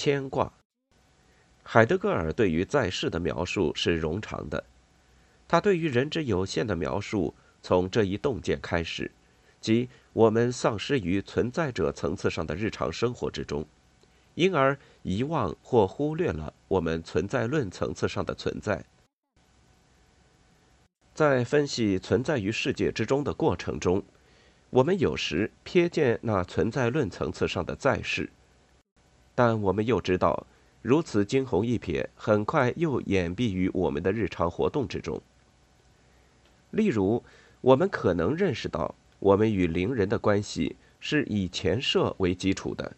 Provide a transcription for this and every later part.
牵挂。海德格尔对于在世的描述是冗长的，他对于人之有限的描述从这一洞见开始，即我们丧失于存在者层次上的日常生活之中，因而遗忘或忽略了我们存在论层次上的存在。在分析存在于世界之中的过程中，我们有时瞥见那存在论层次上的在世，但我们又知道。如此惊鸿一瞥，很快又掩蔽于我们的日常活动之中。例如，我们可能认识到，我们与邻人的关系是以前设为基础的。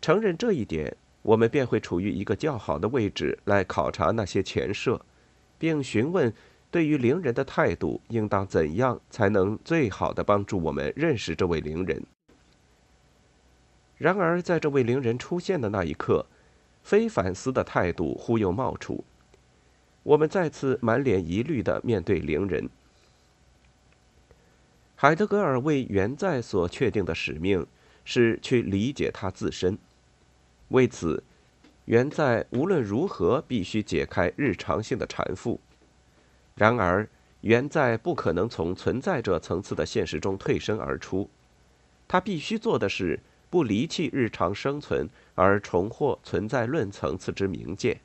承认这一点，我们便会处于一个较好的位置来考察那些前设，并询问对于邻人的态度应当怎样才能最好的帮助我们认识这位邻人。然而，在这位灵人出现的那一刻，非反思的态度忽又冒出，我们再次满脸疑虑的面对灵人。海德格尔为原在所确定的使命是去理解他自身，为此，原在无论如何必须解开日常性的缠缚。然而，原在不可能从存在者层次的现实中退身而出，他必须做的是。不离弃日常生存，而重获存在论层次之明鉴。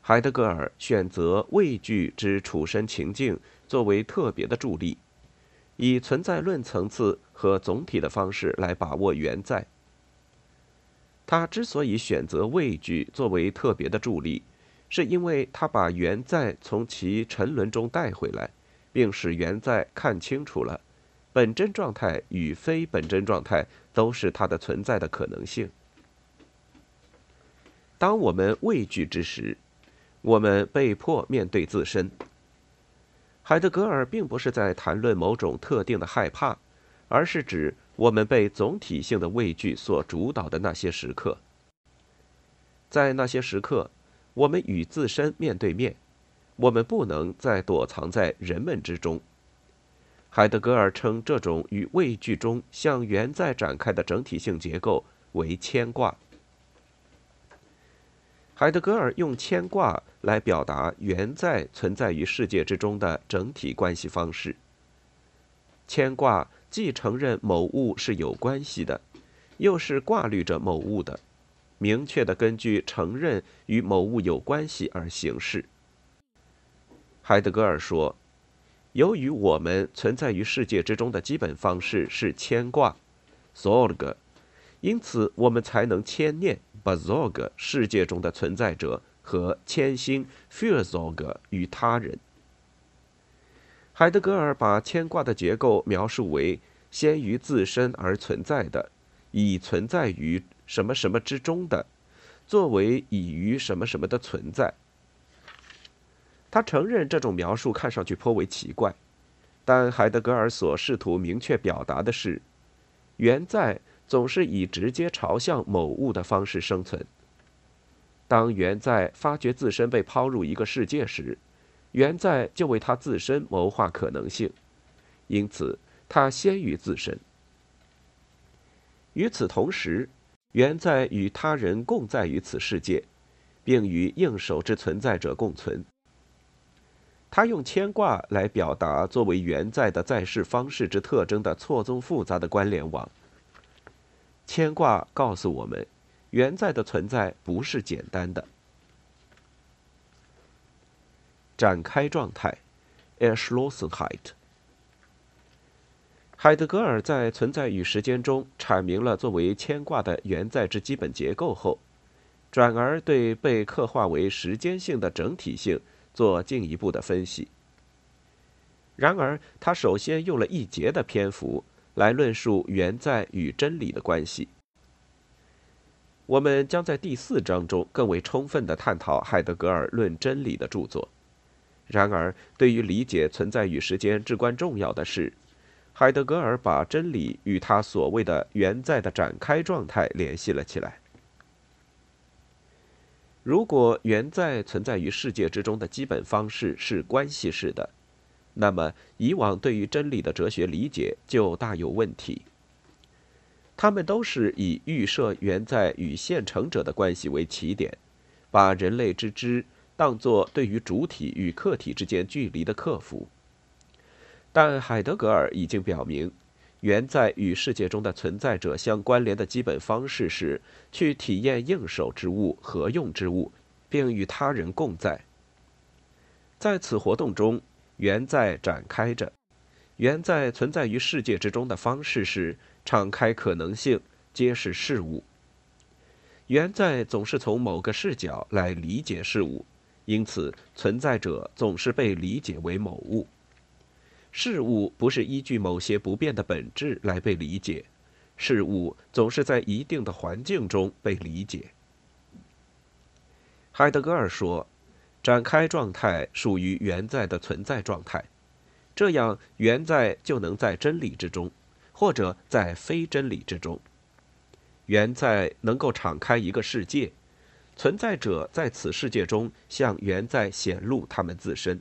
海德格尔选择畏惧之处身情境作为特别的助力，以存在论层次和总体的方式来把握原在。他之所以选择畏惧作为特别的助力，是因为他把原在从其沉沦中带回来，并使原在看清楚了。本真状态与非本真状态都是它的存在的可能性。当我们畏惧之时，我们被迫面对自身。海德格尔并不是在谈论某种特定的害怕，而是指我们被总体性的畏惧所主导的那些时刻。在那些时刻，我们与自身面对面，我们不能再躲藏在人们之中。海德格尔称这种与畏惧中向原在展开的整体性结构为牵挂。海德格尔用牵挂来表达原在存在于世界之中的整体关系方式。牵挂既承认某物是有关系的，又是挂虑着某物的，明确的根据承认与某物有关系而行事。海德格尔说。由于我们存在于世界之中的基本方式是牵挂 s o r g 因此我们才能牵念 （bazog） 世界中的存在者和牵心 f e a r z o g 与他人。海德格尔把牵挂的结构描述为先于自身而存在的，已存在于什么什么之中的，作为已于什么什么的存在。他承认这种描述看上去颇为奇怪，但海德格尔所试图明确表达的是，原在总是以直接朝向某物的方式生存。当原在发觉自身被抛入一个世界时，原在就为他自身谋划可能性，因此他先于自身。与此同时，原在与他人共在于此世界，并与应手之存在者共存。他用牵挂来表达作为原在的在世方式之特征的错综复杂的关联网。牵挂告诉我们，原在的存在不是简单的。展开状态 e r s c h l o s s e n h e i t 海德格尔在《存在与时间》中阐明了作为牵挂的原在之基本结构后，转而对被刻画为时间性的整体性。做进一步的分析。然而，他首先用了一节的篇幅来论述原在与真理的关系。我们将在第四章中更为充分的探讨海德格尔论真理的著作。然而，对于理解存在与时间至关重要的是，海德格尔把真理与他所谓的原在的展开状态联系了起来。如果原在存在于世界之中的基本方式是关系式的，那么以往对于真理的哲学理解就大有问题。他们都是以预设原在与现成者的关系为起点，把人类之知当作对于主体与客体之间距离的克服。但海德格尔已经表明，原在与世界中的存在者相关联的基本方式是去体验应手之物、合用之物，并与他人共在。在此活动中，原在展开着。原在存在于世界之中的方式是敞开可能性，揭示事物。原在总是从某个视角来理解事物，因此存在者总是被理解为某物。事物不是依据某些不变的本质来被理解，事物总是在一定的环境中被理解。海德格尔说，展开状态属于原在的存在状态。这样，原在就能在真理之中，或者在非真理之中。原在能够敞开一个世界，存在者在此世界中向原在显露他们自身。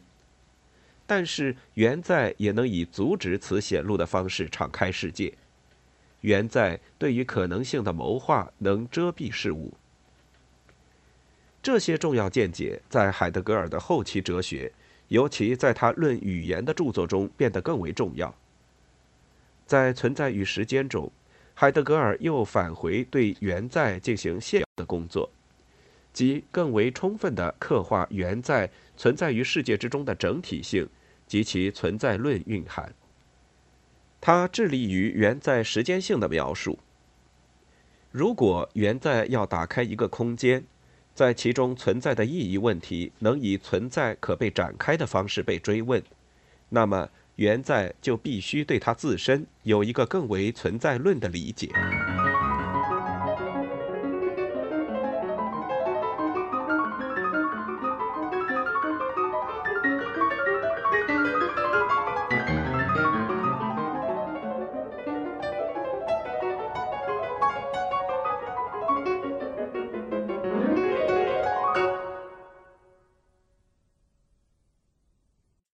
但是，原在也能以阻止此显露的方式敞开世界。原在对于可能性的谋划能遮蔽事物。这些重要见解在海德格尔的后期哲学。尤其在他论语言的著作中变得更为重要。在《存在与时间》中，海德格尔又返回对原在进行现的工作，即更为充分地刻画原在存在于世界之中的整体性及其存在论蕴含。他致力于原在时间性的描述。如果原在要打开一个空间，在其中存在的意义问题能以存在可被展开的方式被追问，那么原在就必须对它自身有一个更为存在论的理解。